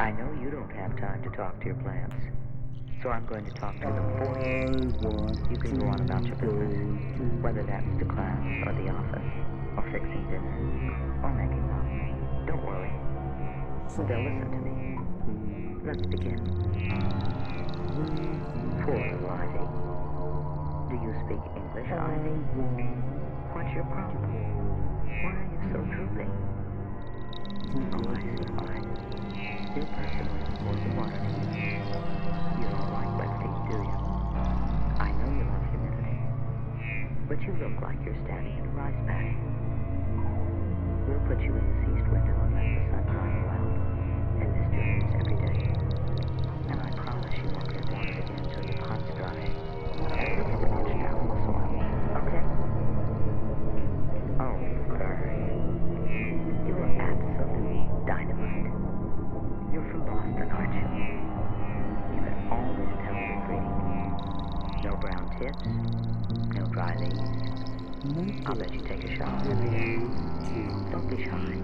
I know you don't have time to talk to your plants, so I'm going to talk to them for you. You can go on about your business, whether that's the class or the office, or fixing dinner, or making love. Don't worry. They'll listen to me. Let's begin. Poor Ivy. Do you speak English, Ivy? What's your problem? Why are you so? But you look like you're standing in a rice paddy. We'll put you in this east window and let the sun dry you out. And this journey every day. And I promise you won't get water again until your pot's dry. The. Okay? Oh. You are dynamite. You're from Boston, aren't you? You. No brown tips, dry. I'll let you take a day. Don't be shy.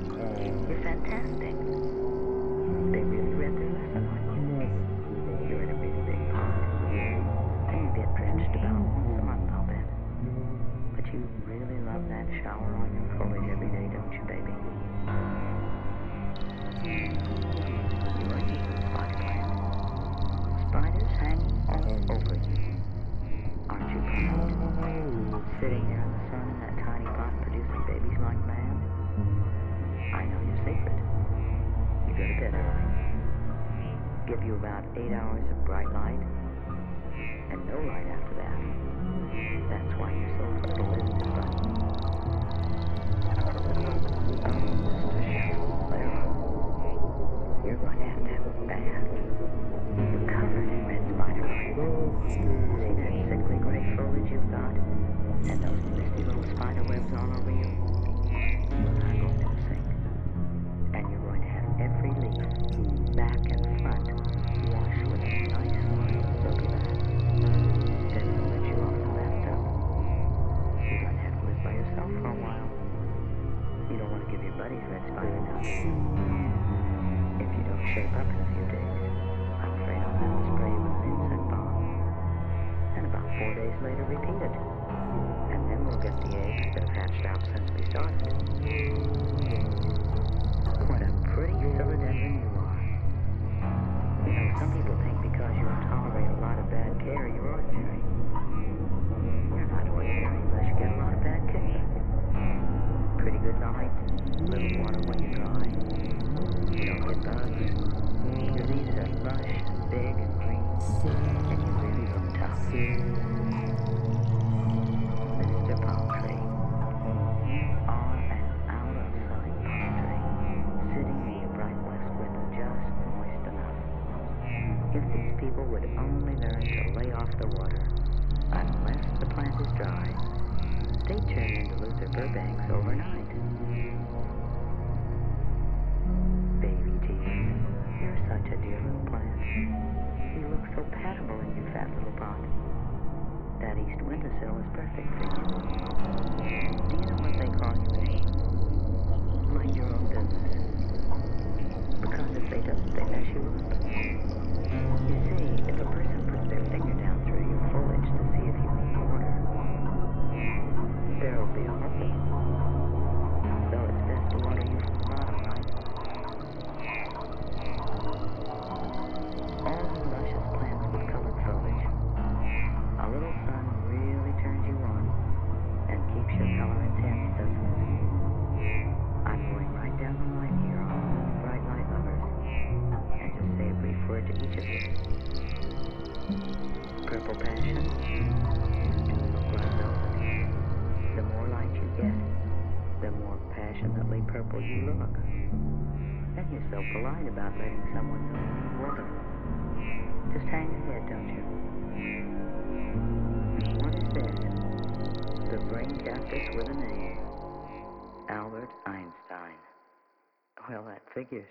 You're fantastic. Sitting there in the sun in that tiny pot producing babies like mad? I know your secret. You go to bed early. Give you about eight hours of bright light and no light after that. That's why you're so. Schefflera. You're going to have to have a bath. You're covered in red spider And you're going to have every leaf, back and front, washed with a nice line of bath. Then we'll you the. You're to have to live by yourself for a while. You don't want to give your buddies red spider now? If you don't shape up in a few days, since If these people would only learn to lay off the water, unless the plant is dry, they'd turn into Luther Burbanks overnight. Baby dear, you're such a dear little plant. You look so patable in your fat little pot. That east windowsill is perfect for you. There'll be a hole. So it's best to water you from the bottom, right? All the luscious plants with colored foliage. A little sun really turns you on and keeps your color intense, doesn't it? I'm going right down the line here on all you bright light lovers and just say a brief word to each of you. Purple passion. You look. And you're so polite about letting someone know you need water. Just hang your head, don't you? What is this? The brain cactus with a name. Albert Einstein. Well, that figures.